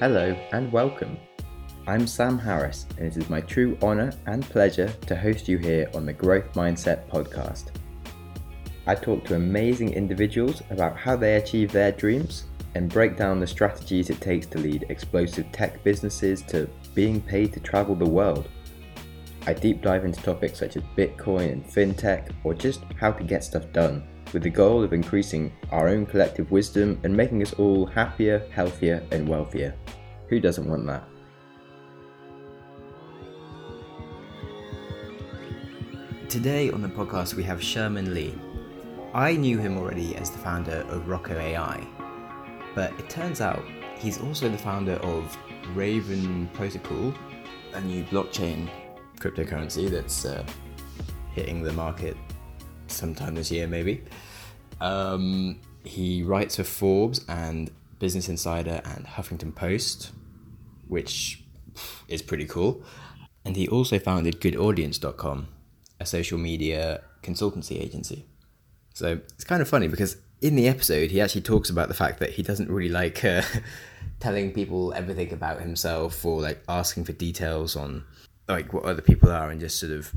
Hello and welcome. I'm Sam Harris, and it is my true honour and pleasure to host you here on the Growth Mindset podcast. I talk to amazing individuals about how they achieve their dreams and break down the strategies it takes to lead explosive tech businesses to being paid to travel the world. I deep dive into topics such as Bitcoin and fintech, or just how to get stuff done, with the goal of increasing our own collective wisdom and making us all happier, healthier, and wealthier. Who doesn't want that? Today on the podcast, we have Sherman Lee. I knew him already as the founder of Rocco AI, but it turns out he's also the founder of Raven Protocol, a new blockchain cryptocurrency that's uh, hitting the market sometime this year, maybe. Um, he writes for Forbes and Business Insider and Huffington Post, which is pretty cool. And he also founded GoodAudience.com, a social media consultancy agency. So it's kind of funny because in the episode, he actually talks about the fact that he doesn't really like uh, telling people everything about himself or like asking for details on like what other people are and just sort of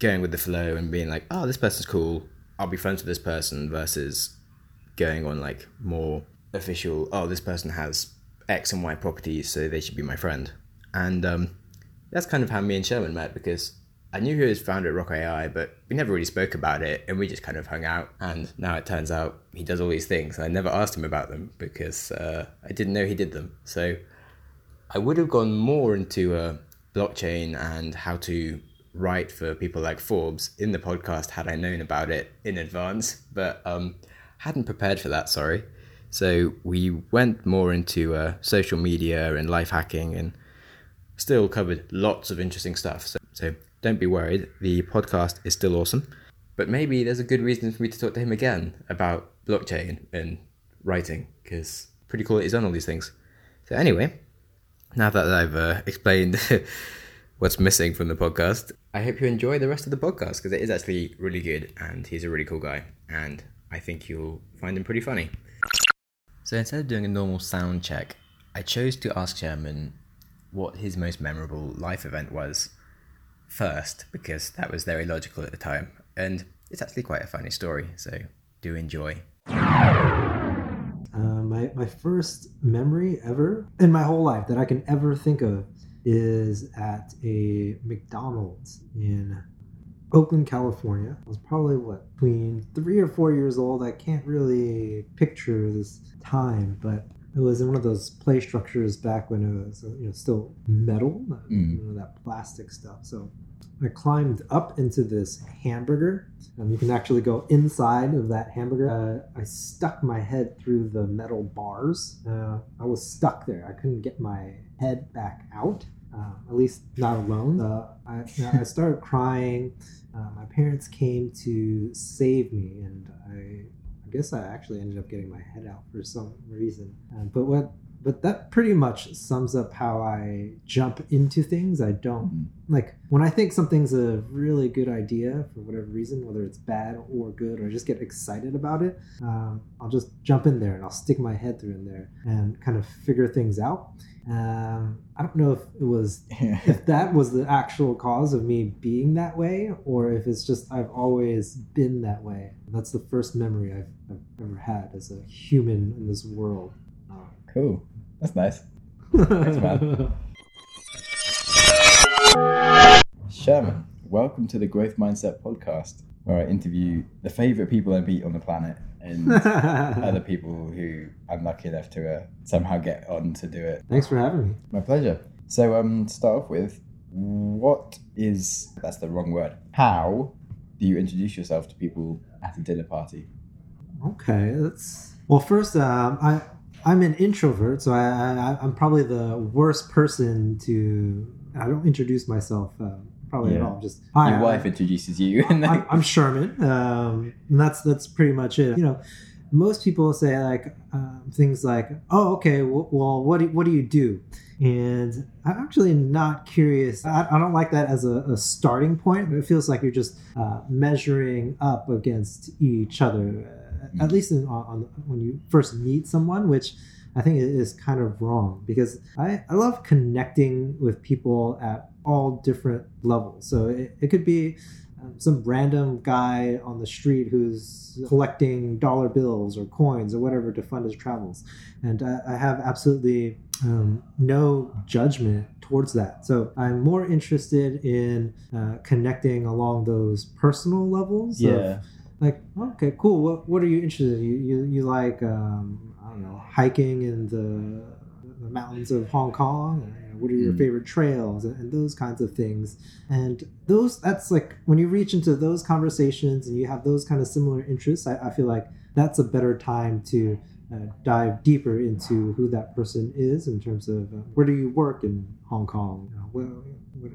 going with the flow and being like, oh, this person's cool. I'll be friends with this person versus going on like more official, oh, this person has X and Y properties, so they should be my friend. And um, that's kind of how me and Sherman met because I knew he was founder at Rocco AI, but we never really spoke about it and we just kind of hung out. And now it turns out he does all these things. I never asked him about them because uh, I didn't know he did them. So I would have gone more into uh, blockchain and how to write for people like Forbes in the podcast had I known about it in advance, but um, hadn't prepared for that, sorry. So we went more into uh, social media and life hacking and still covered lots of interesting stuff. So, so don't be worried, the podcast is still awesome. But maybe there's a good reason for me to talk to him again about blockchain and writing, because pretty cool that he's done all these things. So, anyway, now that I've uh, explained what's missing from the podcast, I hope you enjoy the rest of the podcast because it is actually really good and he's a really cool guy. And I think you'll find him pretty funny. So instead of doing a normal sound check, I chose to ask Sherman what his most memorable life event was first because that was very logical at the time. And it's actually quite a funny story, so do enjoy. Uh, my, my first memory ever in my whole life that I can ever think of is at a McDonald's in Oakland, California. I was probably what between three or four years old. I can't really picture this time, but it was in one of those play structures back when it was you know still metal, mm. you know, that plastic stuff. So I climbed up into this hamburger. Um, you can actually go inside of that hamburger. Uh, I stuck my head through the metal bars. Uh, I was stuck there. I couldn't get my head back out uh, at least not alone. Uh, I, I, started crying. Uh, my parents came to save me, and I, I guess I actually ended up getting my head out for some reason. Uh, but what but that pretty much sums up how I jump into things. I don't mm-hmm. like when I think something's a really good idea for whatever reason, whether it's bad or good, or I just get excited about it. Um, I'll just jump in there and I'll stick my head through in there and kind of figure things out. Um, I don't know if it was if that was the actual cause of me being that way, or if it's just I've always been that way. That's the first memory I've, I've ever had as a human in this world. Cool. That's nice. Thanks, man. Sherman, welcome to the Growth Mindset podcast, where I interview the favorite people I meet on the planet and other people who I'm lucky enough to uh, somehow get on to do it. Thanks for having me. My pleasure. So, um, to start off with, what is that's the wrong word? How do you introduce yourself to people at a dinner party? Okay, that's well. First, um, I I'm an introvert, so I, I am probably the worst person to. I don't introduce myself uh, probably yeah. at all. Just hi. Your wife introduces you. And I'm, I'm Sherman. Um, and that's that's pretty much it. You know, most people say like um, things like, "Oh, okay. Well, well, what do what do you do?" And I'm actually not curious. I, I don't like that as a, a, starting point. It feels like you're just uh, measuring up against each other at least in, on, on, when you first meet someone, which I think is kind of wrong because I, I love connecting with people at all different levels. So it, it could be um, some random guy on the street who's collecting dollar bills or coins or whatever to fund his travels. And I, I have absolutely um, no judgment towards that. So I'm more interested in uh, connecting along those personal levels. Yeah. Of, like, okay, cool. What, what are you interested in? You, you, you like, um, I don't know, hiking in the, the mountains of Hong Kong? What are your Mm. favorite trails and, and those kinds of things and those that's like when you reach into those conversations and you have those kind of similar interests i, I feel like that's a better time to uh, dive deeper into who that person is in terms of uh, where do you work in hong kong you know, well,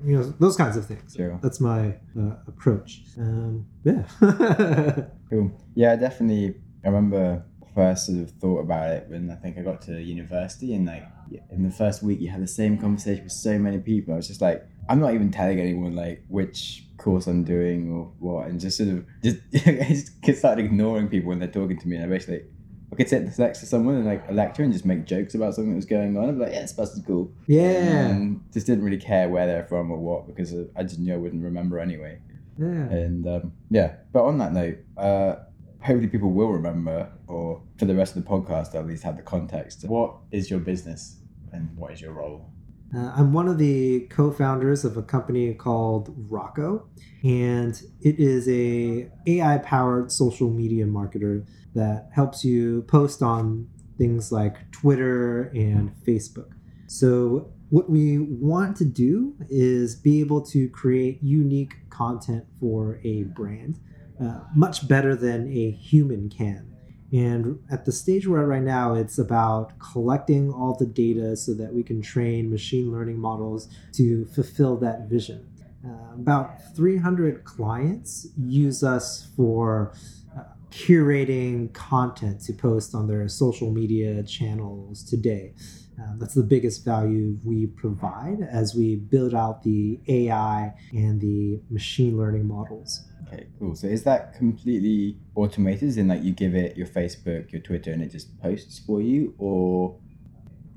you know those kinds of things Sure. that's my uh, approach um, yeah Cool. Yeah, definitely. I remember first sort of thought about it when I think I got to university and like in the first week you had the same conversation with so many people. I was just like, I'm not even telling anyone like which course I'm doing or what, and just sort of just I just started ignoring people when they're talking to me. And I basically I could sit next to someone and like a lecture and just make jokes about something that was going on. I'd be like, yeah, this person's cool. yeah And just didn't really care where they're from or what because I just knew I wouldn't remember anyway. yeah And um, yeah, but on that note, uh, hopefully people will remember, or for the rest of the podcast, at least have the context. What is your business and what is your role? Uh, I'm one of the co-founders of a company called Rocco, and it is a AI-powered social media marketer that helps you post on things like Twitter and Facebook. So what we want to do is be able to create unique content for a brand, uh, much better than a human can. And at the stage we're at right now, it's about collecting all the data so that we can train machine learning models to fulfill that vision. Uh, about 300 clients use us for uh, curating content to post on their social media channels today. Um, that's the biggest value we provide as we build out the AI and the machine learning models. Okay, cool. So is that completely automated? In like you give it your Facebook, your Twitter, and it just posts for you, or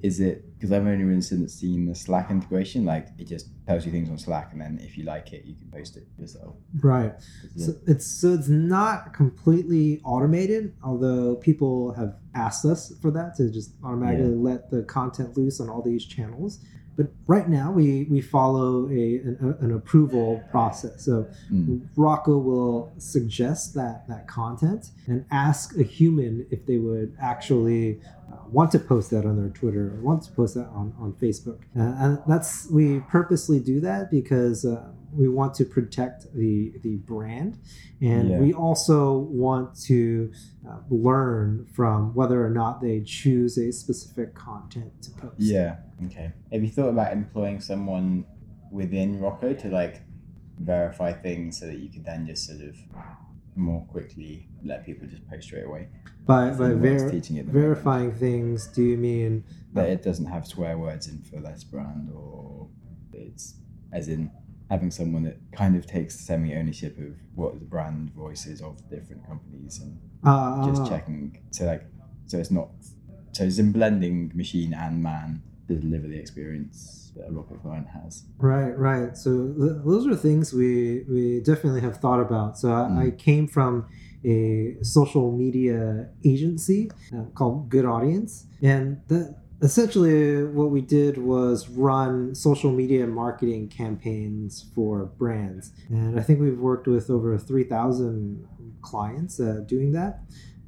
is it? Because I've only really seen the Slack integration. Like it just tells you things on Slack, and then if you like it, you can post it yourself. Right. So it- it's so it's not completely automated, although people have asked us for that to just automatically let the content loose on all these channels. But right now we we follow a an, an approval process. So Mm. Rocco will suggest that that content and ask a human if they would actually uh, want to post that on their Twitter or want to post that on, on Facebook. Uh, and that's we purposely do that because uh, we want to protect the the brand, and Yeah. we also want to uh, learn from whether or not they choose a specific content to post. Yeah. Okay. Have you thought about employing someone within Rocco to like verify things so that you could then just sort of more quickly let people just post straight away? By by it's ver- the moment. verifying things, do you mean? that it doesn't have swear words in for this brand or it's as in having someone that kind of takes semi ownership of what the brand voice is of different companies and Uh, just checking so like so it's not so it's in blending machine and man to deliver the experience that a Rocco client has Right, right. So th- those are things we we definitely have thought about. So I, Mm. I came from a social media agency uh, called Good Audience, and that essentially what we did was run social media marketing campaigns for brands. And I think we've worked with over three thousand clients uh, doing that.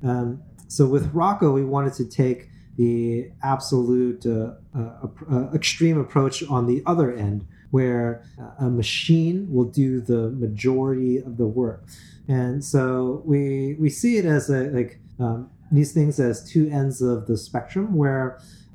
Um, so with Rocco, we wanted to take the absolute uh, uh, uh, extreme approach on the other end, where a machine will do the majority of the work. And so we we see it as a, like um, these things as two ends of the spectrum, where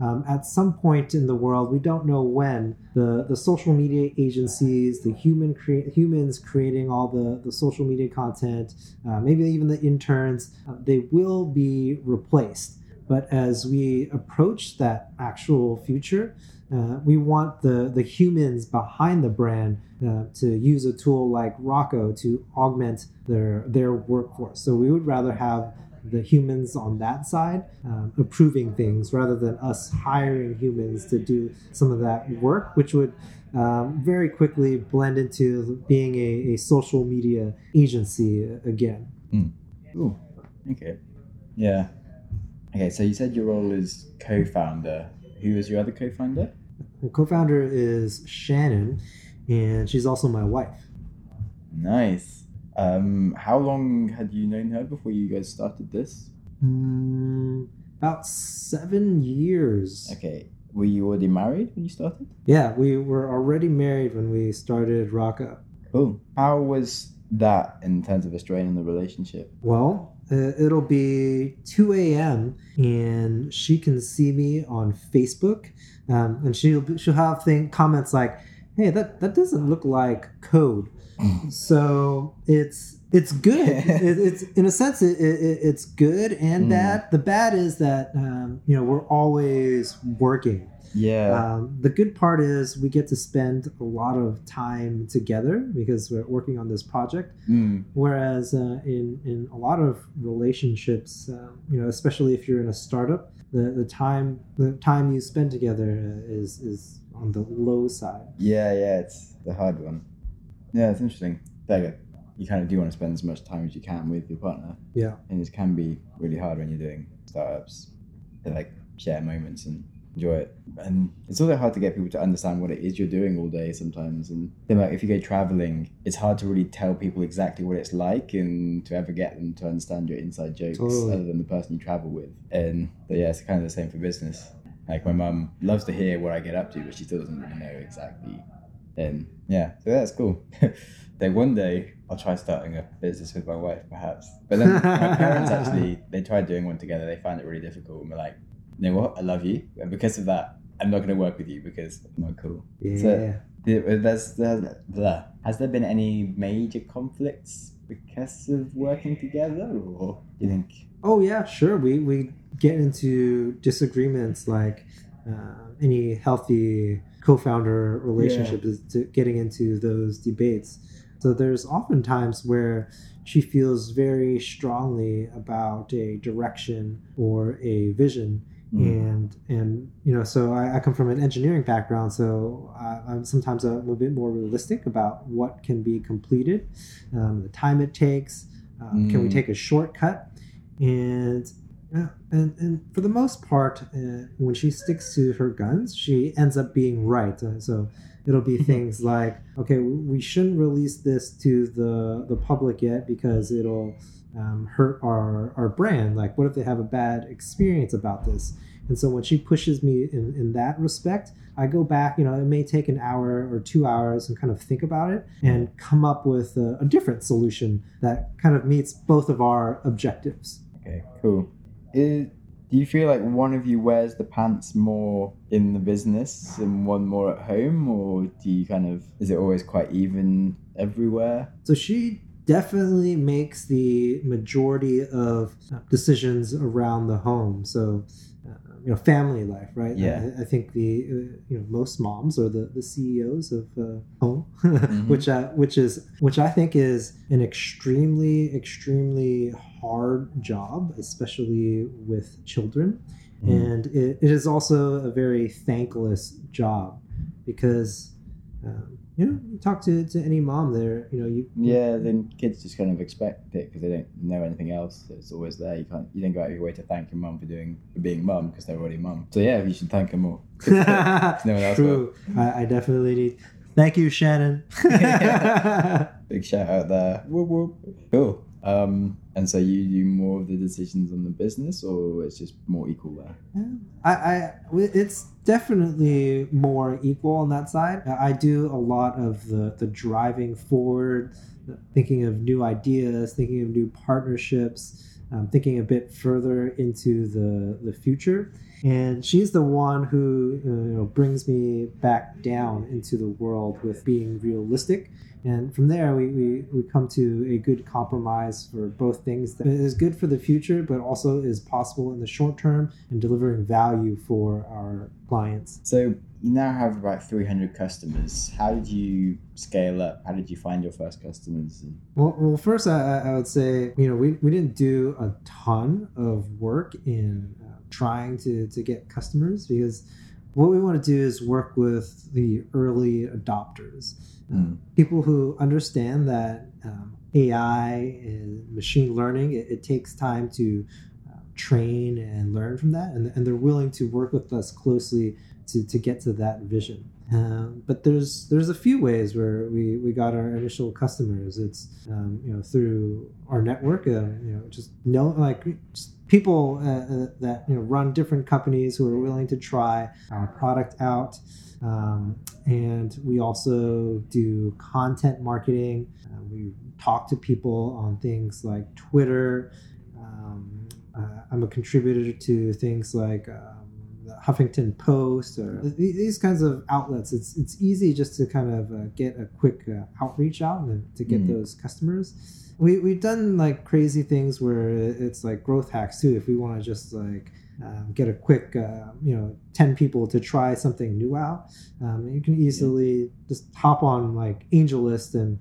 um, at some point in the world, we don't know when the, the social media agencies, the human crea- humans creating all the, the social media content, uh, maybe even the interns, uh, they will be replaced. But as we approach that actual future, uh, we want the, the humans behind the brand uh, to use a tool like Rocco to augment their their workforce. So we would rather have the humans on that side um, approving things rather than us hiring humans to do some of that work, which would um, very quickly blend into being a, a social media agency again. Ooh, okay. Yeah. Okay, so you said your role is co founder. Who is your other co founder? The co-founder is Shannon, and she's also my wife. Nice. Um, how long had you known her before you guys started this? Mm, about seven years. Okay. Were you already married when you started? Yeah, we were already married when we started Rocco. Cool. How was that in terms of a strain in the relationship? Well, uh, it'll be 2 a.m. and she can see me on Facebook, um, and she'll she'll have thing comments like, "Hey, that that doesn't look like code." so it's it's good. it, it's in a sense it, it, it's good and Mm. bad. The bad is that um, you know we're always working. Yeah. Um, the good part is we get to spend a lot of time together because we're working on this project. Mm, Whereas uh, in in a lot of relationships, uh, you know, especially if you're in a startup, the, the time the time you spend together is is on the low side. yeah, yeah, it's the hard one. Yeah, it's interesting. Like, you kind of do want to spend as much time as you can with your partner. Yeah. And it can be really hard when you're doing startups to like share moments and enjoy it. And it's also hard to get people to understand what it is you're doing all day sometimes. And then like if you go traveling, it's hard to really tell people exactly what it's like and to ever get them to understand your inside jokes Totally. other than the person you travel with. And but yeah, it's kind of the same for business. Like my mum loves to hear what I get up to, but she still doesn't really know exactly. And yeah, so that's cool. then one day I'll try starting a business with my wife, perhaps. But then my parents actually they tried doing one together. They found it really difficult, and we're like, you know what? I love you, and because of that, I'm not going to work with you because I'm not cool. Yeah. So- There's, there's, blah. Has there been any major conflicts because of working together, or do you think? oh yeah, sure. We we get into disagreements like uh, any healthy co-founder relationship is to getting into those debates. So there's often times where she feels very strongly about a direction or a vision Mm. and and you know so I, I come from an engineering background so I, i'm sometimes a, little bit more realistic about what can be completed um, the time it takes um, can we Mm. take a shortcut and yeah, and, and for the most part uh, when she sticks to her guns she ends up being right. Uh, so it'll be things like okay we shouldn't release this to the the public yet because it'll um, hurt our our brand. Like what if they have a bad experience about this? And so when she pushes me in, in that respect i go back you know it may take an hour or two hours and kind of think about it and come up with a, a different solution that kind of meets both of our objectives. Okay, cool. Is, do you feel like one of you wears the pants more in the business and one more at home, or do you kind of is it always quite even everywhere? So she definitely makes the majority of decisions around the home. So, you know, family life, right? Yeah. I, I think the uh, you know most moms are the, the CEOs of uh, home, Mhm. which uh, which is which I think is an extremely extremely hard job, especially with children, Mm. and it, it is also a very thankless job because. Um, you know, you talk to, to any mom there, you know, you Yeah, then kids just kind of expect it because they don't know anything else. It's always there. You can't you don't go out of your way to thank your mum for doing for being mum because they're already mum. So yeah, you should thank her more. no True. I, I definitely need. Thank you, Shannon. Big shout out there. Whoop, whoop. Cool. Um, and so you do more of the decisions on the business, or it's just more equal there? I, I, it's definitely more equal on that side. I do a lot of the the driving forward, thinking of new ideas, thinking of new partnerships, um, thinking a bit further into the the future. And she's the one who uh, you know brings me back down into the world with being realistic And from there, we, we, we come to a good compromise for both things that is good for the future, but also is possible in the short term and delivering value for our clients. So you now have about 300 customers. How did you scale up? How did you find your first customers? Well, well first, I, I would say, you know, we, we didn't do a ton of work in uh, trying to, to get customers because what we want to do is work with the early adopters, Mm. people who understand that um, AI and machine learning, it, it takes time to uh, train and learn from that, and, and they're willing to work with us closely to, to get to that vision. Um, but there's there's a few ways where we, we got our initial customers. It's um, you know through our network, uh, you know just know like just people uh, uh, that you know run different companies who are willing to try our product out. Um, and we also do content marketing. Uh, we talk to people on things like Twitter. Um, uh, I'm a contributor to things like the Huffington Post or these kinds of outlets. It's it's easy just to kind of uh, get a quick uh, outreach out and to get Mm. those customers. We we've done like crazy things where it's like growth hacks too. If we want to just like um, get a quick, uh, you know, 10 people to try something new out. Um, you can easily just hop on like AngelList and,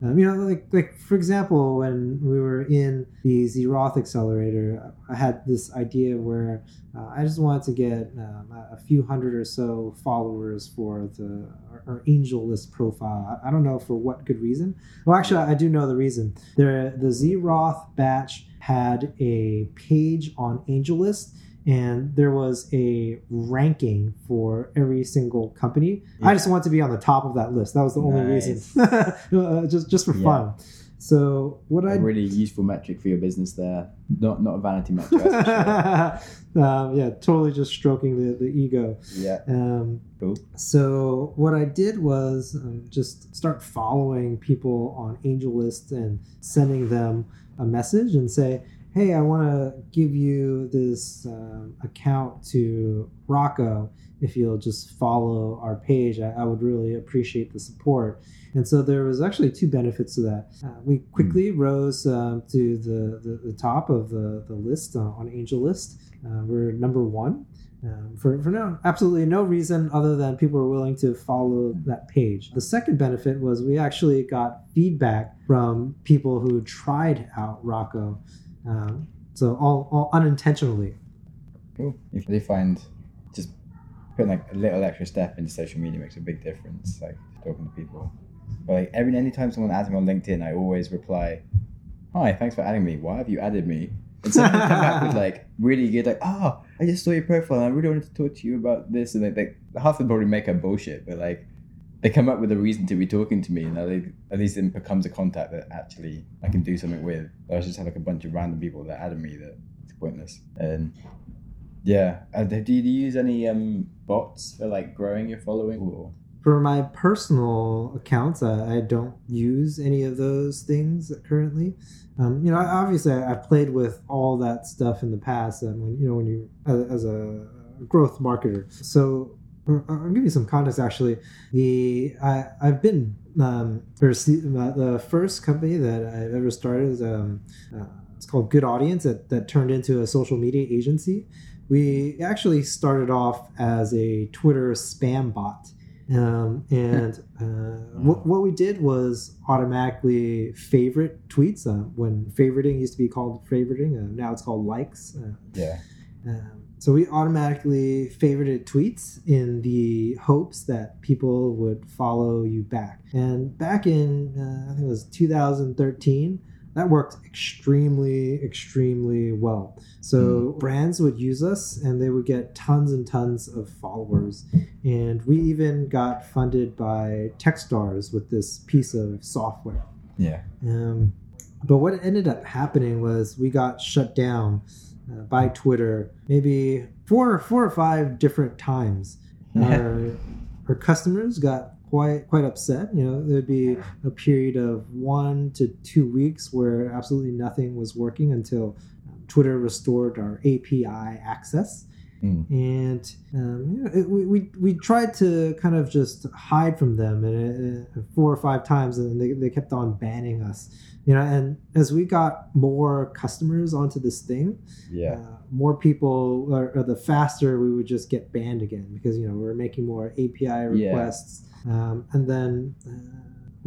um, you know, like, like for example, when we were in the Zeroth Accelerator, I had this idea where uh, I just wanted to get um, a, few hundred or so followers for the our, our AngelList profile. I, I don't know for what good reason. Well, actually, I do know the reason. There, the Zeroth batch had a page on AngelList and there was a ranking for every single company. I just wanted to be on the top of that list. That was the only Nice. reason, Uh, just just for Yeah. fun. So what I really useful metric for your business there. Not not a vanity metric. um, yeah, totally just stroking the, the ego. Yeah. Um, Cool. so what I did was um, just start following people on AngelList and sending them a message and say, "Hey, I want to give you this um, account to Rocco. If you'll just follow our page, I, I would really appreciate the support." And so there was actually two benefits to that. Uh, we quickly rose um, to the, the, the top of the, the list uh, on AngelList. Uh, we're number one um, for, for no absolutely no reason other than people were willing to follow that page. The second benefit was we actually got feedback from people who tried out Rocco, um, so all, all unintentionally. Cool. If they find just putting like a little extra step into social media makes a big difference, like talking to people. But like every anytime someone adds me on LinkedIn, I always reply, Hi, thanks for adding me. Why have you added me? And someone come back with like really good like, oh, I just saw your profile and I really wanted to talk to you about this and like, like half of them probably make up bullshit, but like they come up with a reason to be talking to me and at least, at least it becomes a contact that actually I can do something with. I just have like a bunch of random people that add me that it's pointless. And yeah, uh, do you use any um bots for like growing your following or? For my personal accounts, I, don't use any of those things currently. Um, you know, obviously, I, I've played with all that stuff in the past, and when you know, when you as, as a growth marketer. So I'll give you some context. Actually, the I I've been um, there's the, first company that I've ever started is um, uh, it's called Good Audience that that turned into a social media agency. We actually started off as a Twitter spam bot. Um, and uh, what, what we did was automatically favorite tweets. Uh, when favoriting used to be called favoriting, uh, now it's called likes. Uh, Yeah. um, so we automatically favorited tweets in the hopes that people would follow you back. And back in, uh, I think it was 2013, that worked extremely, extremely well. So brands would use us and they would get tons and tons of followers. And we even got funded by Techstars with this piece of software. Yeah. Um, but what ended up happening was we got shut down uh, by Twitter maybe four, four or five different times. Our, our customers got quite quite upset. You know, there'd be a period of one to two weeks where absolutely nothing was working until um, Twitter restored our API access. Mm. and um, you know, it, we, we we tried to kind of just hide from them and uh, four or five times and they, they kept on banning us you know and as we got more customers onto this thing Yeah. uh, more people or, or the faster we would just get banned again because you know we are making more api Yeah. requests um, and then uh,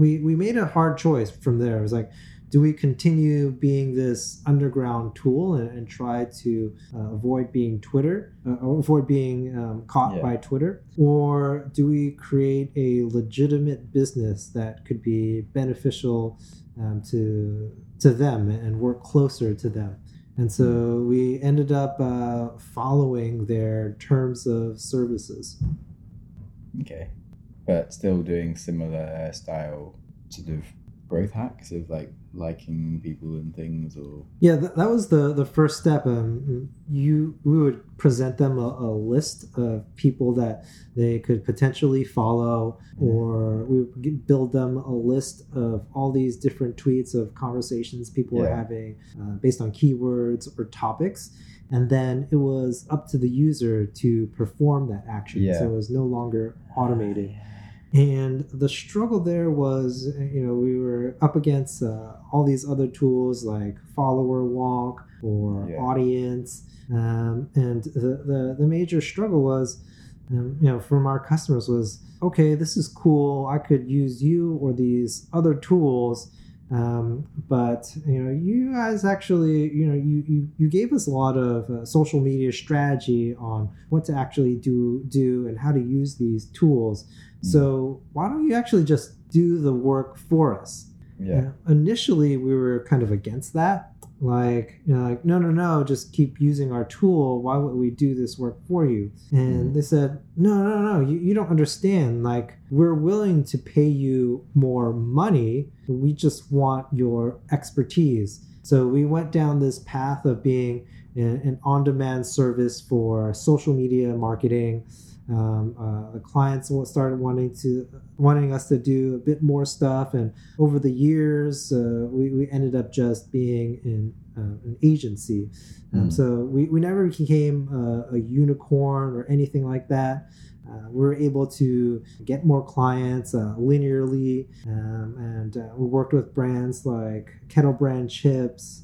we we made a hard choice from there it was like do we continue being this underground tool and, and try to uh, avoid being Twitter, uh, or avoid being um, caught Yeah. by Twitter, or do we create a legitimate business that could be beneficial um, to to them and work closer to them? And so we ended up uh, following their terms of services. Okay. But still doing similar style sort of growth hacks of like liking people and things or Yeah, that, that was the the first step. Um, you we would present them a, a list of people that they could potentially follow, or we would build them a list of all these different tweets of conversations people were having uh, based on keywords or topics. And then it was up to the user to perform that action. Yeah. So it was no longer automated. And the struggle there was, you know, we were up against uh, all these other tools like Followerwonk or Yeah. audience. Um, and the, the, the major struggle was, um, you know, from our customers was, okay, this is cool. I could use you or these other tools. Um, but you know, you guys actually, you know, you you, you gave us a lot of uh, social media strategy on what to actually do do and how to use these tools. So why don't you actually just do the work for us? yeah. Uh, initially, we were kind of against that. Like, you know, like, no, no, no, just keep using our tool. Why would we do this work for you? And Mhm. they said, no, no, no, you, you don't understand. Like, we're willing to pay you more money. We just want your expertise. So we went down this path of being an an on-demand service for social media marketing. Um, uh, the clients started wanting to wanting us to do a bit more stuff, and over the years, uh, we, we ended up just being in uh, an agency. Um, Mm. So we, we never became a, a unicorn or anything like that. Uh, we were able to get more clients uh, linearly, um, and uh, we worked with brands like Kettle Brand Chips,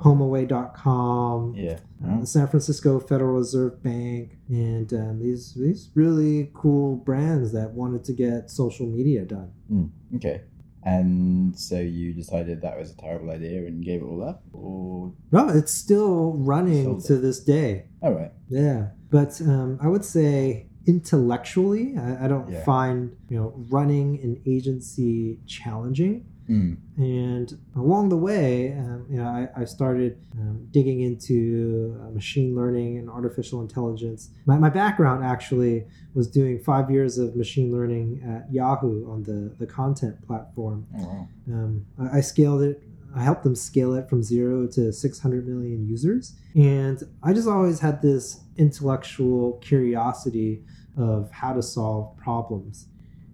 HomeAway.com, Yeah. uh, the San Francisco Federal Reserve Bank, and um, these these really cool brands that wanted to get social media done. Mm, okay. And so you decided that was a terrible idea and gave it all up? Or No, it's still running to this day. all right. Yeah, but um, I would say intellectually, I, I don't Yeah. find you know running an agency challenging. Mm, And along the way, um, you know, I, I started um, digging into uh, machine learning and artificial intelligence. My, my background actually was doing five years of machine learning at Yahoo on the, the content platform. oh wow. Um, I, I scaled it. I helped them scale it from zero to 600 million users. And I just always had this intellectual curiosity of how to solve problems.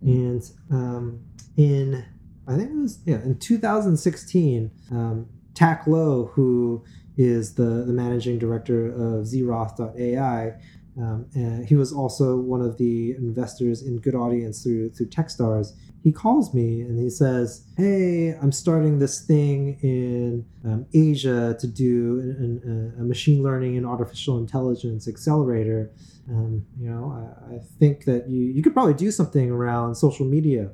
And um, in, I think it was, yeah, in 2016, um, Tak Lo, who is the, the managing director of Zeroth.ai, um, and he was also one of the investors in Good Audience through through Techstars. He calls me and he says, "Hey, I'm starting this thing in um, Asia to do an, an, a machine learning and artificial intelligence accelerator. Um, you know, I, I think that you you could probably do something around social media."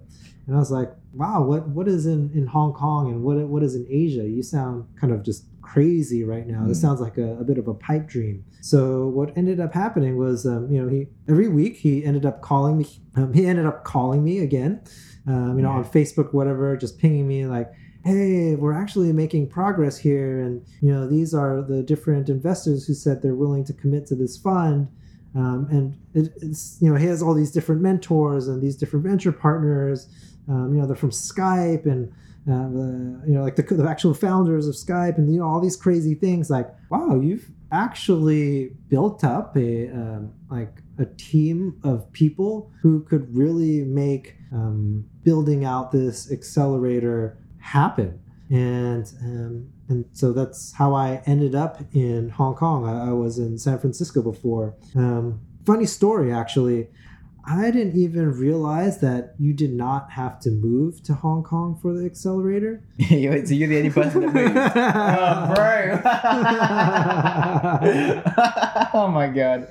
And I was like, "Wow, what what is in, in Hong Kong and what what is in Asia? You sound kind of just crazy right now. This Mm. sounds like a, a bit of a pipe dream." So what ended up happening was, um, you know, he every week he ended up calling me. Um, he ended up calling me again, um, you know, on Facebook, whatever, just pinging me like, "Hey, we're actually making progress here, and you know, these are the different investors who said they're willing to commit to this fund." Um, and it, it's you know he has all these different mentors and these different venture partners. Um, you know, they're from Skype and uh, the, you know like the, the actual founders of Skype and you know all these crazy things. Like, wow, you've actually built up a um, like a team of people who could really make um, building out this accelerator happen. And um, and so that's how I ended up in Hong Kong. I, I was in San Francisco before. Um, funny story, actually. I didn't even realize that you did not have to move to Hong Kong for the accelerator. so you're the only person that moved. oh, bro. oh my god.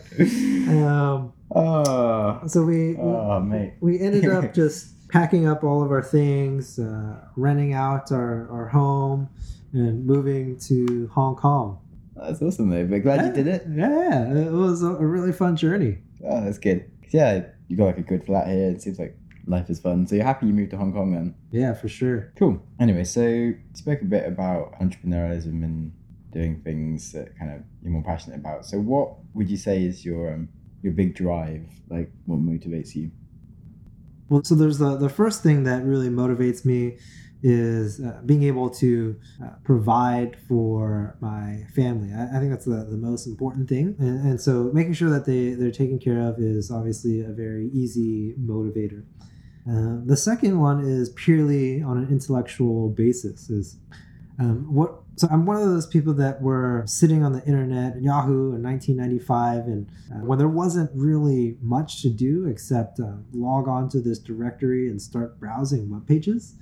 Um, Oh. so we Oh, mate. we ended up just packing up all of our things, uh, renting out our, our home, and moving to Hong Kong. That's awesome, though. But glad you did it. Yeah, it was a, a really fun journey. Oh, that's good. Yeah, you got like a good flat here. It seems like life is fun. So you're happy you moved to Hong Kong then? Yeah, for sure. Cool. Anyway, so you spoke a bit about entrepreneurialism and doing things that kind of you're more passionate about. So what would you say is your um, your big drive? Like what motivates you? Well, so there's the the first thing that really motivates me is uh, being able to uh, provide for my family. I, I think that's the, the most important thing, and, and so making sure that they they're taken care of is obviously a very easy motivator. Uh, the second one is purely on an intellectual basis. Is um, what so I'm one of those people that were sitting on the internet, Yahoo, in 1995, and uh, when there wasn't really much to do except uh, log on to this directory and start browsing web pages.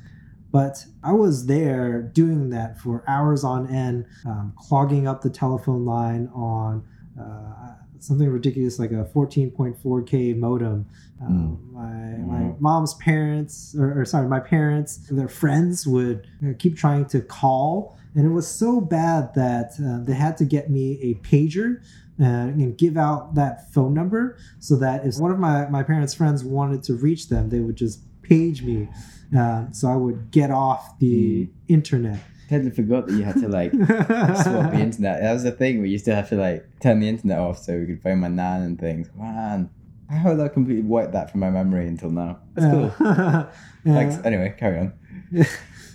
But I was there doing that for hours on end, um, clogging up the telephone line on uh, something ridiculous like a 14.4K modem. Um, my, my mom's parents, or, or sorry, my parents, their friends would uh, keep trying to call. And it was so bad that uh, they had to get me a pager uh, and give out that phone number so that if one of my, my parents' friends wanted to reach them, they would just page me. Uh, so I would get off the internet. Totally forgot that you had to like swap the internet. That was the thing where you still have to like turn the internet off so we could phone my nan and things. Man, how did I completely wiped that from my memory until now? That's cool. Uh, Thanks. Anyway, carry on.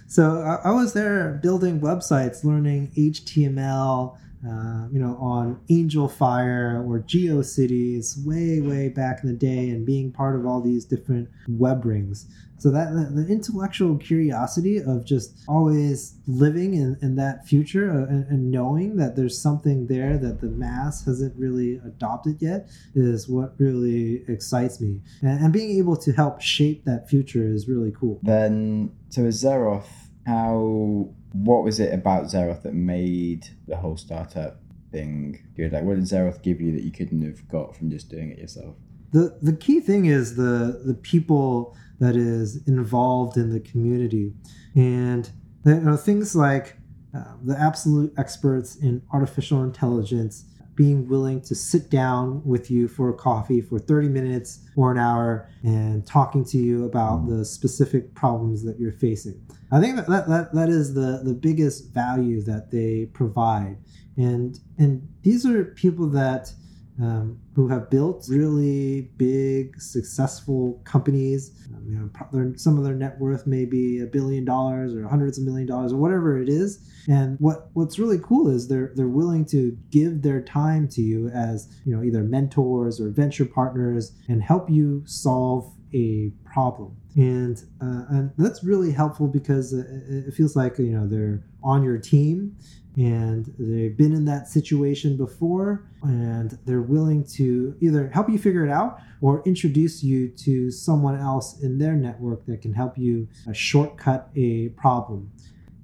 so I, I was there building websites, learning HTML, uh, you know, on Angelfire or GeoCities way, way back in the day, and being part of all these different web rings. So that the, intellectual curiosity of just always living in, in that future uh, and, and knowing that there's something there that the mass hasn't really adopted yet is what really excites me. And, and being able to help shape that future is really cool. Then, so with Zeroth, how, what was it about Zeroth that made the whole startup thing good? Like, what did Zeroth give you that you couldn't have got from just doing it yourself? the the key thing is the the people that is involved in the community and you know, things like uh, the absolute experts in artificial intelligence being willing to sit down with you for a coffee for 30 minutes or an hour and talking to you about the specific problems that you're facing. I think that that, that, is the the biggest value that they provide. And and these are people that um, who have built really big, successful companies. Um, you know, some of their net worth may be a billion dollars or hundreds of million dollars or whatever it is. And what what's really cool is they're they're willing to give their time to you as you know either mentors or venture partners and help you solve a problem. And uh, and that's really helpful because it, it feels like you know they're on your team and they've been in that situation before and they're willing to either help you figure it out or introduce you to someone else in their network that can help you uh, shortcut a problem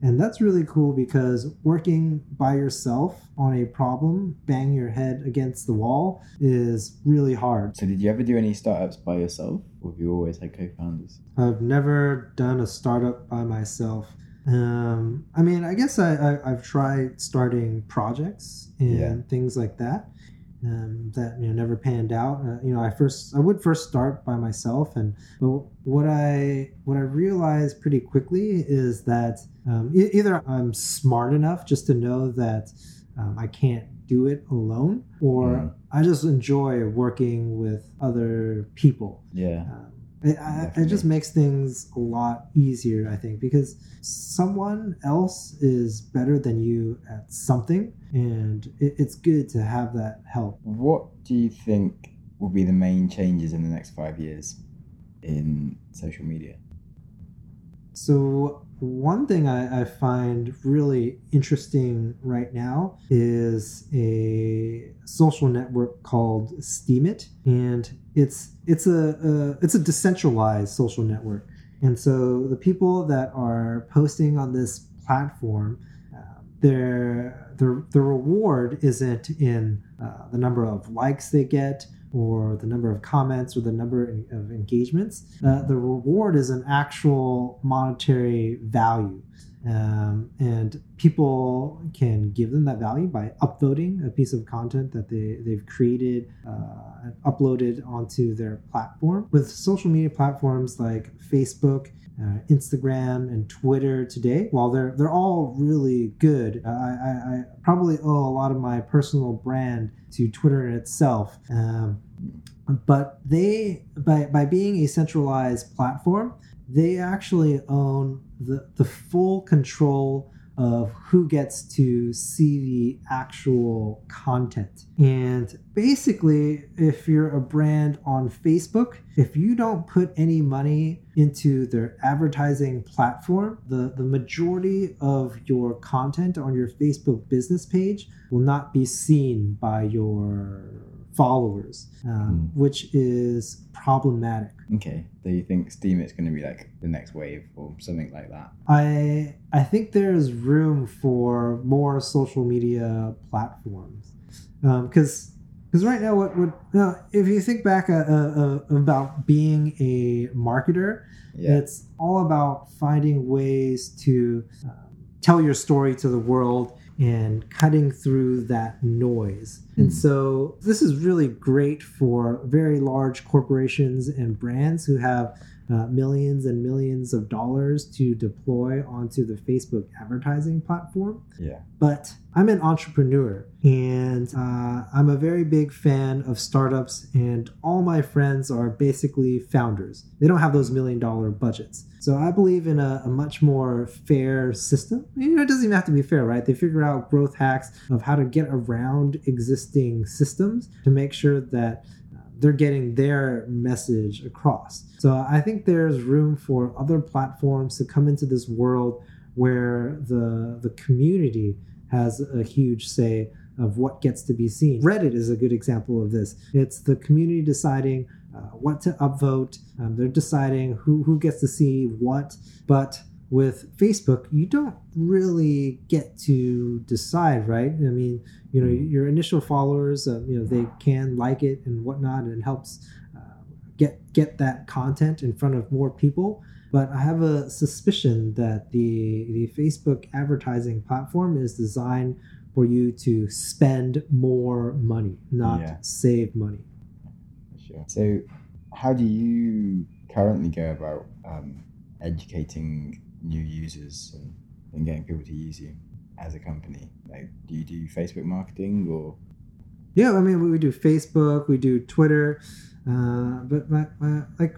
and that's really cool because working by yourself on a problem bang your head against the wall is really hard So, did you ever do any startups by yourself, or have you always had co-founders? I've never done a startup by myself. Um, I mean, I guess I, I, I've tried starting projects and Yeah. things like that. Um, that you know never panned out. Uh, you know, I first I would first start by myself, and but what I what I realized pretty quickly is that um, e- either I'm smart enough just to know that um, I can't do it alone, or Mm. I just enjoy working with other people. Yeah. Um, it, I, it just makes things a lot easier, I think, because someone else is better than you at something, and it, it's good to have that help. What do you think will be the main changes in the next five years in social media? So one thing I, I find really interesting right now is a social network called Steemit, and it's it's a, a it's a decentralized social network. And so the people that are posting on this platform, uh, their the the reward isn't in uh, the number of likes they get or the number of comments or the number of engagements. Uh, the reward is an actual monetary value. Um, and people can give them that value by upvoting a piece of content that they, they've created uh, uploaded onto their platform. With social media platforms like Facebook, uh, Instagram, and Twitter today, while they're they're all really good, I, I, I, probably owe a lot of my personal brand to Twitter itself. Um, but they, by by being a centralized platform, they actually own the, the full control of who gets to see the actual content. And basically, if you're a brand on Facebook, if you don't put any money into their advertising platform, the, the majority of your content on your Facebook business page will not be seen by your followers, um, mm. which is problematic. Okay, do you think Steem is going to be like the next wave or something like that? I I think there's room for more social media platforms because. Um, because right now, what would if you think back uh, uh, uh, about being a marketer, yeah. it's all about finding ways to um, tell your story to the world and cutting through that noise. And hmm. so this is really great for very large corporations and brands who have uh, millions and millions of dollars to deploy onto the Facebook advertising platform. Yeah. But I'm an entrepreneur and uh, I'm a very big fan of startups, and all my friends are basically founders. They don't have those million dollar budgets. So I believe in a, a much more fair system. You know, it doesn't even have to be fair, right? They figure out growth hacks of how to get around existing systems to make sure that they're getting their message across. So I think there's room for other platforms to come into this world where the the community has a huge say of what gets to be seen. Reddit is a good example of this. It's the community deciding uh, what to upvote. Um, they're deciding who who gets to see what, but with Facebook, you don't really get to decide, right? I mean, you know, mm. your initial followers, uh, you know, they can like it and whatnot, and it helps uh, get get that content in front of more people. But I have a suspicion that the the Facebook advertising platform is designed for you to spend more money, not yeah. save money. Sure. So, how do you currently go about um, educating new users and, and getting people to use you as a company? Like, do you do Facebook marketing or? Yeah, I mean, we do Facebook, we do Twitter, uh, but my, my like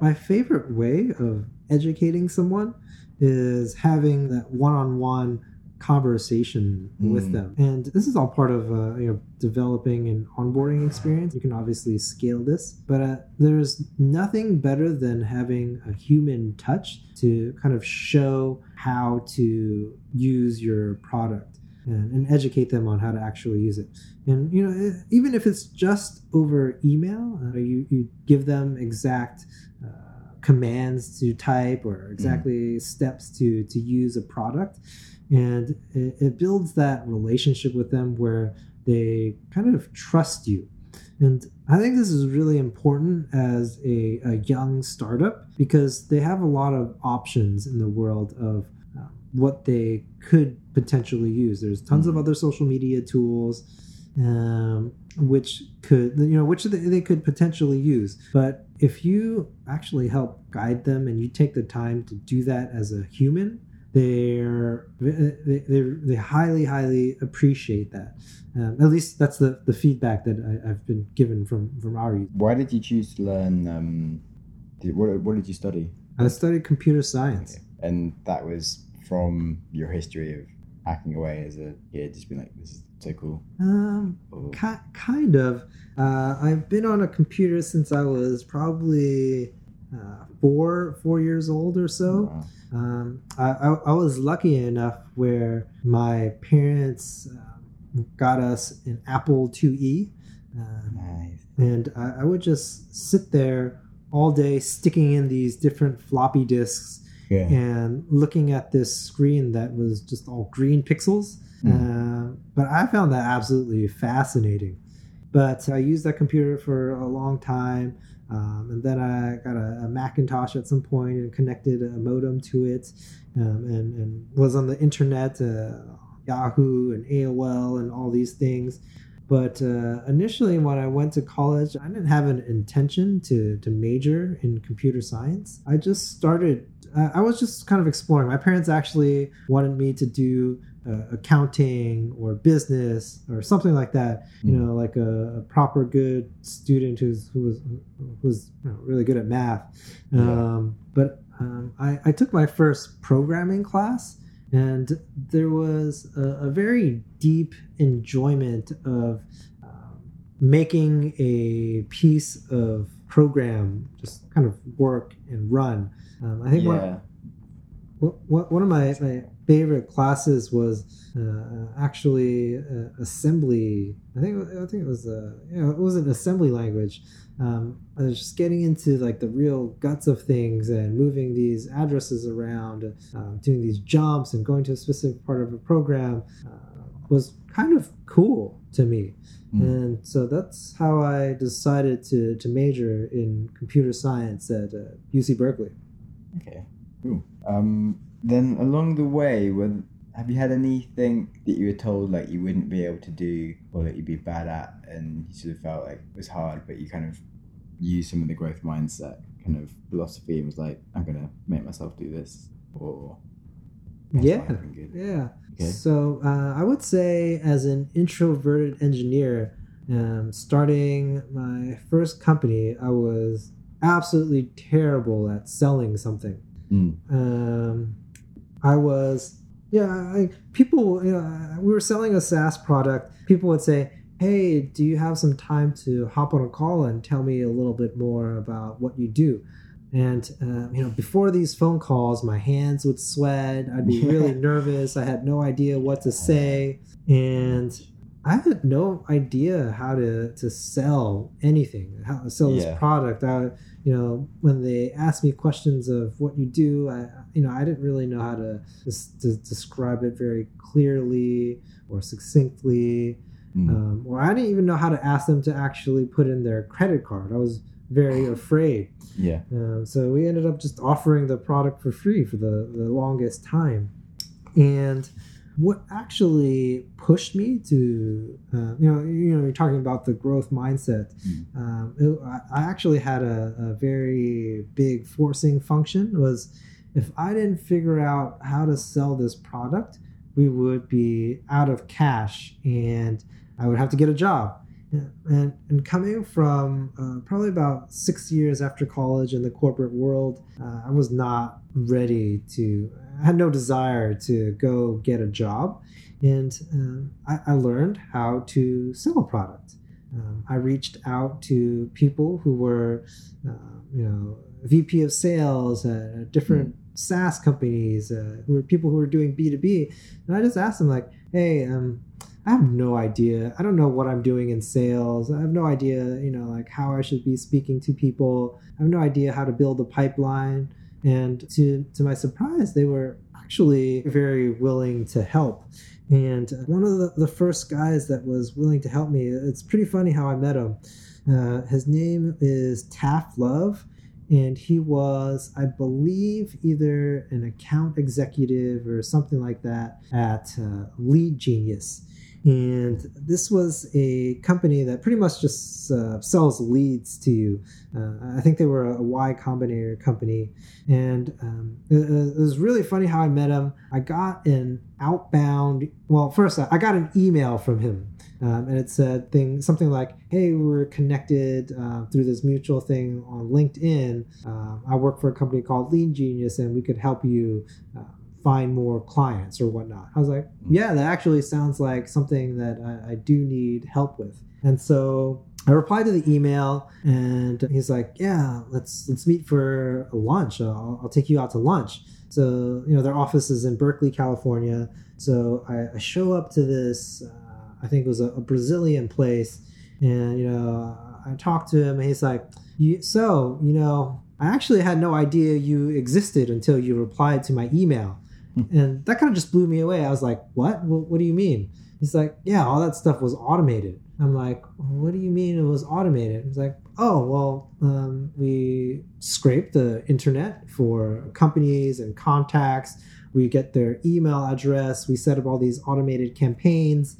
my favorite way of educating someone is having that one-on-one conversation mm. with them. And this is all part of uh, you know developing an onboarding experience. You can obviously scale this, but uh, there's nothing better than having a human touch to kind of show how to use your product. And, and educate them on how to actually use it. And you know, even if it's just over email, uh, you you give them exact uh, commands to type or exactly mm. steps to to use a product and it, it builds that relationship with them where they kind of trust you and I think this is really important as a, a, young startup because they have a lot of options in the world of uh, what they could potentially use. There's tons of mm-hmm. other social media tools um, which could, you know, which they could potentially use. But if you actually help guide them and you take the time to do that as a human, they're they, they, they highly highly appreciate that. Um, at least that's the, the feedback that I, have been given from from our youth. why did you choose to learn um, did, what, what did you study? I studied computer science. Okay. and that was from your history of hacking away as a kid just being like this is so cool. Um ki- kind of. Uh, i've been on a computer since i was probably uh, four four years old or so. Wow. Um, I, I, I was lucky enough where my parents uh, got us an Apple IIe, um, Nice. and I, I would just sit there all day sticking in these different floppy disks Yeah. and looking at this screen that was just all green pixels. Mm. Uh, but I found that absolutely fascinating. But I used that computer for a long time. Um, and then I got a, a Macintosh at some point and connected a modem to it um, and, and was on the internet, uh, Yahoo and AOL and all these things. But uh, initially, when I went to college, I didn't have an intention to, to major in computer science. I just started, I I was just kind of exploring. My parents actually wanted me to do uh, accounting or business or something like that. You Mm. know, like a, a proper good student who's who was who's you know, really good at math. Yeah. Um, but um, I, I took my first programming class, and there was a, a very deep enjoyment of um, making a piece of program just kind of work and run. Um, I think one, Yeah. one, one of my, my favorite classes was uh, actually uh, assembly. I think I think it was uh, you know it was an assembly language. Um, I was just getting into like the real guts of things and moving these addresses around, um, doing these jumps and going to a specific part of a program uh, was kind of cool to me. Mm. And so that's how I decided to, to major in computer science at uh, UC Berkeley. Okay. Cool. Um, then along the way, were, have you had anything that you were told like you wouldn't be able to do or that you'd be bad at, and you sort of felt like it was hard, but you kind of used some of the growth mindset kind of philosophy and was like, I'm gonna make myself do this, or Yeah. good. Yeah. Okay. So uh, I would say, as an introverted engineer, um, starting my first company, I was absolutely terrible at selling something. Mm. Um, I was, yeah, I, people, you know, we were selling a SaaS product. People would say, Hey, do you have some time to hop on a call and tell me a little bit more about what you do? And, uh, you know, before these phone calls, my hands would sweat. I'd be really nervous. I had no idea what to say. And I had no idea how to, to sell anything, how to sell this product. I, you know, when they asked me questions of what you do, I, you know, I didn't really know how to, to describe it very clearly or succinctly, Mm. um, or I didn't even know how to ask them to actually put in their credit card. I was very afraid. yeah. Um, so we ended up just offering the product for free for the, the longest time. And what actually pushed me to, uh, you know, you know, you're talking about the growth mindset. Mm. Um, it, I- I actually had a, a very big forcing function. Was if I didn't figure out how to sell this product, we would be out of cash, and I would have to get a job. And and coming from uh, probably about six years after college in the corporate world, uh, I was not ready to. I had no desire to go get a job, and um, I, I learned how to sell a product. Um, I reached out to people who were, uh, you know, VP of sales at different SaaS companies, uh, who were people who were doing B two B, and I just asked them like, "Hey, um, I have no idea. I don't know what I'm doing in sales. I have no idea, you know, like how I should be speaking to people. I have no idea how to build a pipeline. And to to my surprise, they were actually very willing to help. And one of the, the first guys that was willing to help me, it's pretty funny how I met him. Uh, his name is Tak Lo, and he was, I believe, either an account executive or something like that at uh, Lead Genius. And this was a company that pretty much just uh, sells leads to you. Uh, I think they were a Y Combinator company. And um, it, it was really funny how I met him. I got an outbound, well, first I got an email from him. Um, and it said thing something like, "Hey, we're connected uh, through this mutual thing on LinkedIn. Um, I work for a company called Lead Genius, and we could help you uh, find more clients or whatnot." I was like, "Yeah, that actually sounds like something that I, I do need help with." And so I replied to the email, and he's like, "Yeah, let's let's meet for lunch. I'll, I'll take you out to lunch." So you know, their office is in Berkeley, California. So I, I show up to this. Uh, I think it was a, a Brazilian place, and you know, I talked to him, and he's like, "So you know, I actually had no idea you existed until you replied to my email." And that kind of just blew me away. I was like, "What? what? What do you mean?" He's like, "Yeah, all that stuff was automated." I'm like, "What do you mean it was automated?" He's like, "Oh, well, um, we scrape the internet for companies and contacts. We get their email address. We set up all these automated campaigns."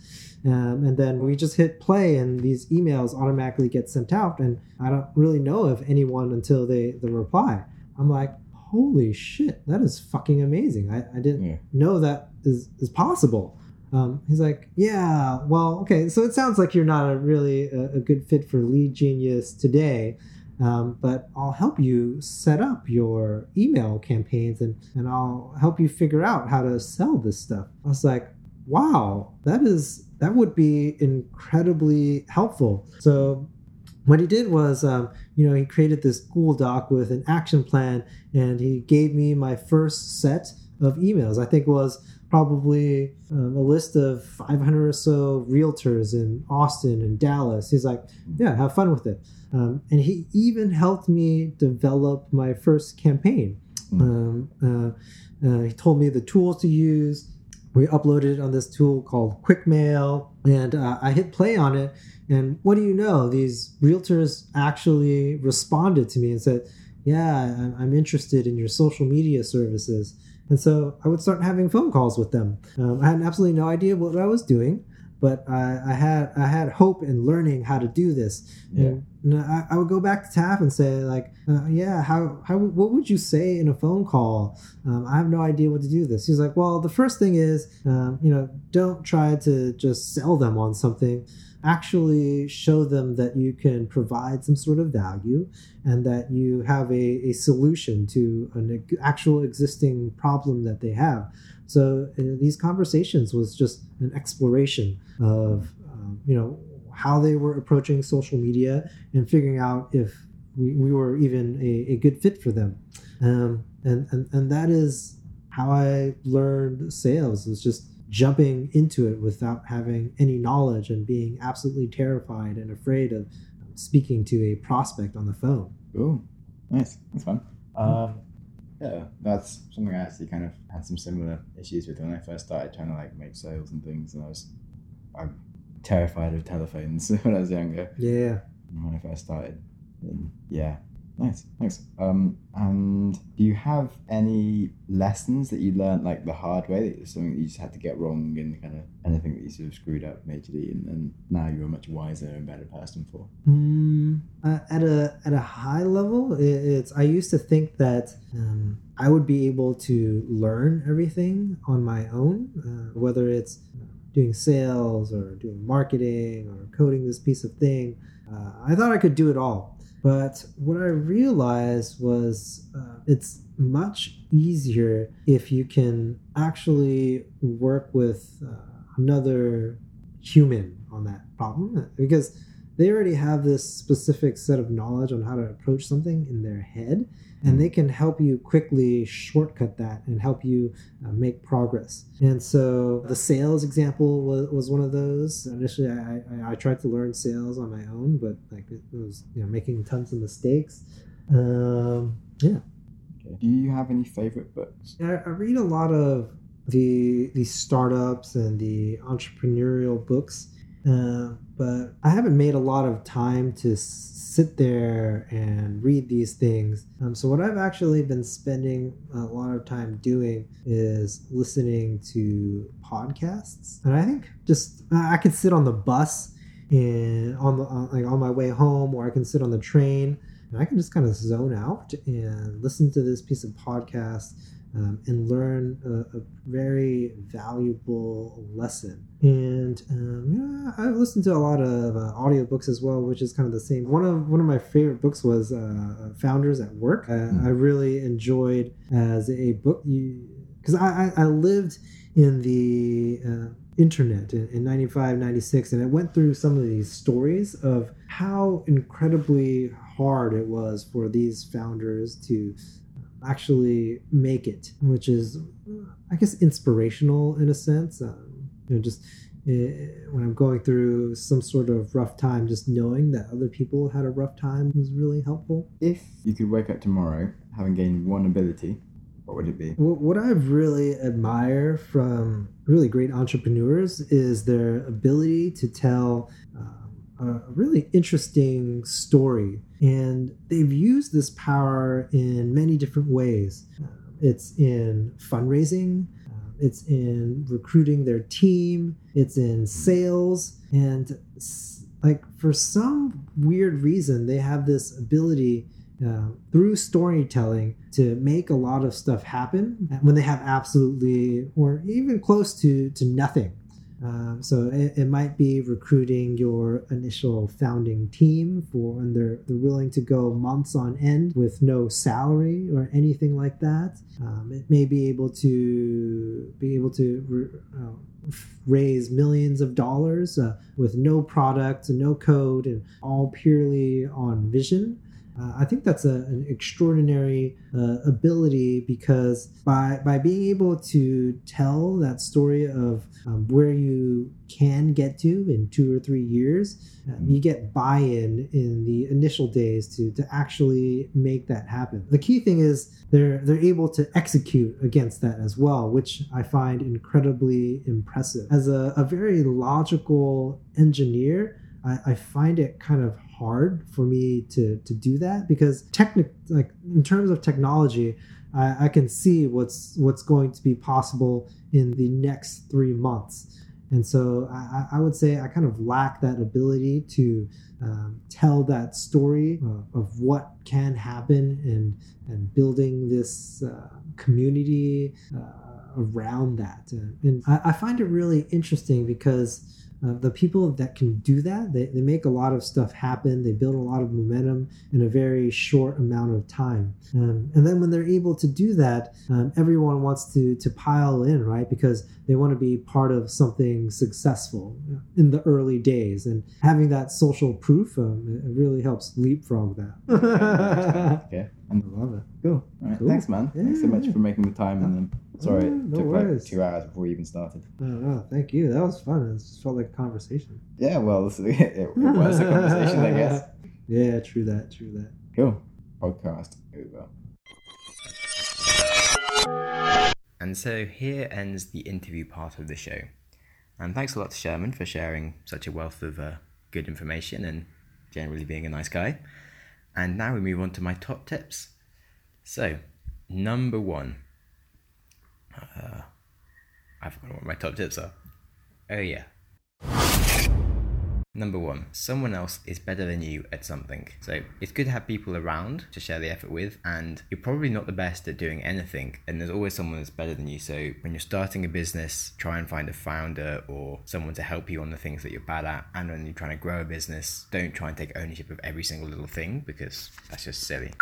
Um, and then we just hit play and these emails automatically get sent out and i don't really know of anyone until they the reply i'm like holy shit, that is fucking amazing. I, I didn't Yeah. know that is, is possible. Um, he's like, yeah, well, okay. So it sounds like you're not a really a, a good fit for Lead Genius today. Um, but I'll help you set up your email campaigns and, and I'll help you figure out how to sell this stuff. I was like, wow, that is that would be incredibly helpful. So what he did was, um, you know, he created this Google Doc with an action plan, and he gave me my first set of emails. I think it was probably um, a list of 500 or so realtors in Austin and Dallas. He's like, yeah, have fun with it. Um, and he even helped me develop my first campaign. Um, uh, uh, he told me the tools to use. We uploaded it on this tool called QuickMail, and uh, I hit play on it. And what do you know? These realtors actually responded to me and said, Yeah, I'm- interested in your social media services. And so I would start having phone calls with them. Um, I had absolutely no idea what I was doing, but I, I had I had hope in learning how to do this. Yeah. And, and I, I would go back to Tak and say like, uh, yeah, how how what would you say in a phone call? Um, I have no idea what to do this. He's like, well, the first thing is, um, you know, don't try to just sell them on something actually show them that you can provide some sort of value and that you have a, a solution to an actual existing problem that they have. So uh, these conversations was just an exploration of um, you know how they were approaching social media and figuring out if we, we were even a, a good fit for them. Um, and, and and that is how I learned sales is just jumping into it without having any knowledge and being absolutely terrified and afraid of speaking to a prospect on the phone. Cool. Nice. That's fun. Um, yeah, that's something I actually kind of had some similar issues with when I first started trying to like make sales and things, and I was I'm terrified of telephones when I was younger Yeah. when I first started. And yeah, nice, thanks. Um, and do you have any lessons that you learned like the hard way? That something that you just had to get wrong and kind of anything that you sort of screwed up majorly, and, and now you're a much wiser and better person for. Mm, uh, at a at a high level, it, it's I used to think that um, I would be able to learn everything on my own, uh, whether it's doing sales or doing marketing or coding this piece of thing. Uh, I thought I could do it all, but what I realized was uh, it's much easier if you can actually work with uh, another human on that problem because they already have this specific set of knowledge on how to approach something in their head and they can help you quickly shortcut that and help you uh, make progress. And so the sales example was, was one of those. Initially I, I, I tried to learn sales on my own but like it was you know making tons of mistakes. Um, yeah. Okay. Do you have any favorite books? I, I read a lot of the the startups and the entrepreneurial books, uh, but I haven't made a lot of time to sit there and read these things. Um, so what I've actually been spending a lot of time doing is listening to podcasts, and I think just I could sit on the bus and on the on, like on my way home, or I can sit on the train and I can just kind of zone out and listen to this piece of podcast um, and learn a, a very valuable lesson. And um, yeah, I've listened to a lot of uh, audiobooks as well, which is kind of the same. One of one of my favorite books was uh, Founders at Work. Uh, I really enjoyed as a book because I, I, I lived in the uh, internet in, in 95, 96, and it went through some of these stories of how incredibly hard it was for these founders to actually make it, which is, I guess, inspirational in a sense. Um, you know, just eh, when I'm going through some sort of rough time, just knowing that other people had a rough time was really helpful. If you could wake up tomorrow having gained one ability, what would it be? What I really admire from really great entrepreneurs is their ability to tell um, a really interesting story. And they've used this power in many different ways. Uh, it's in fundraising, uh, it's in recruiting their team, it's in sales. And like for some weird reason, they have this ability uh, through storytelling to make a lot of stuff happen when they have absolutely or even close to to nothing. Um, so it, it might be recruiting your initial founding team for when they're they're willing to go months on end with no salary or anything like that. Um, it may be able to be able to uh, raise millions of dollars uh, with no product, no code, and all purely on vision. Uh, I think that's a, an extraordinary uh, ability because by by being able to tell that story of um, where you can get to in two or three years, um, you get buy-in in the initial days to to actually make that happen. The key thing is they're they're able to execute against that as well, which I find incredibly impressive. As a, a very logical engineer, I, I find it kind of hard for me to to do that because technic like in terms of technology I, I, can see what's what's going to be possible in the next three months. And so I, I would say I kind of lack that ability to um, tell that story uh, of what can happen and and building this uh, community uh, around that. And I, I find it really interesting because uh, the people that can do that, they, they make a lot of stuff happen. They build a lot of momentum in a very short amount of time. Um, and then when they're able to do that, um, everyone wants to, to pile in, right? Because they want to be part of something successful in the early days. And having that social proof, um, it really helps leapfrog that. okay. I love it. Cool. All right. Cool. Thanks, man. Thanks so much for making the time. And then, sorry, Yeah, it no took worries. like two hours before we even started. No, no, thank you. That was fun. It just felt like a conversation. Yeah, well, this it, it was a conversation, I guess. Yeah, true that, true that. Cool. Podcast over. And so here ends the interview part of the show. And thanks a lot to Sherman for sharing such a wealth of uh, good information and generally being a nice guy. And now we move on to my top tips. So, number one, uh, I forgot what my top tips are. Oh, yeah. Number one, someone else is better than you at something. So it's good to have people around to share the effort with, and you're probably not the best at doing anything, and there's always someone that's better than you. So when you're starting a business, try and find a founder or someone to help you on the things that you're bad at. And when you're trying to grow a business, don't try and take ownership of every single little thing because that's just silly.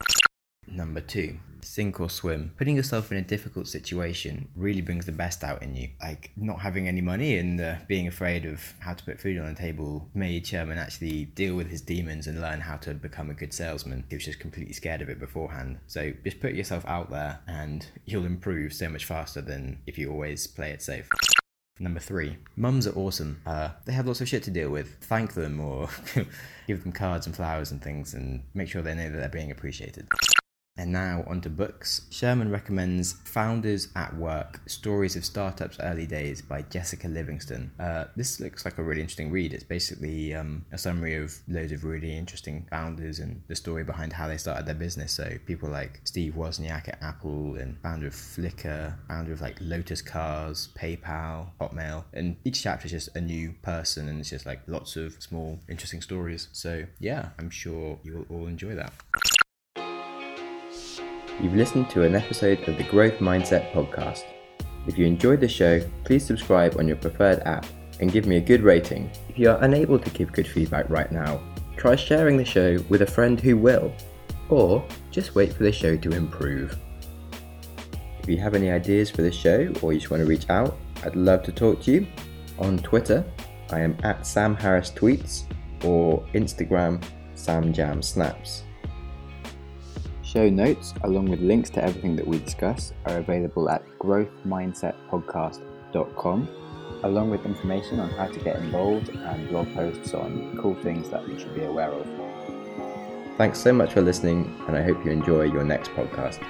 Number two, sink or swim. Putting yourself in a difficult situation really brings the best out in you. Like not having any money and uh, being afraid of how to put food on the table made Sherman actually deal with his demons and learn how to become a good salesman. He was just completely scared of it beforehand. So just put yourself out there and you'll improve so much faster than if you always play it safe. Number three, mums are awesome. Uh, they have lots of shit to deal with. Thank them or give them cards and flowers and things and make sure they know that they're being appreciated. And now onto books. Sherman recommends Founders at Work Stories of Startups Early Days by Jessica Livingston. Uh, this looks like a really interesting read. It's basically um, a summary of loads of really interesting founders and the story behind how they started their business. So, people like Steve Wozniak at Apple and founder of Flickr, founder of like Lotus Cars, PayPal, Hotmail. And each chapter is just a new person and it's just like lots of small, interesting stories. So, yeah, I'm sure you will all enjoy that. You've listened to an episode of the Growth Mindset Podcast. If you enjoyed the show, please subscribe on your preferred app and give me a good rating. If you are unable to give good feedback right now, try sharing the show with a friend who will, or just wait for the show to improve. If you have any ideas for the show or you just want to reach out, I'd love to talk to you. On Twitter, I am at Sam Harris Tweets or Instagram Sam Jam Snaps. Show notes, along with links to everything that we discuss, are available at growthmindsetpodcast.com, along with information on how to get involved and blog posts on cool things that you should be aware of. Thanks so much for listening, and I hope you enjoy your next podcast.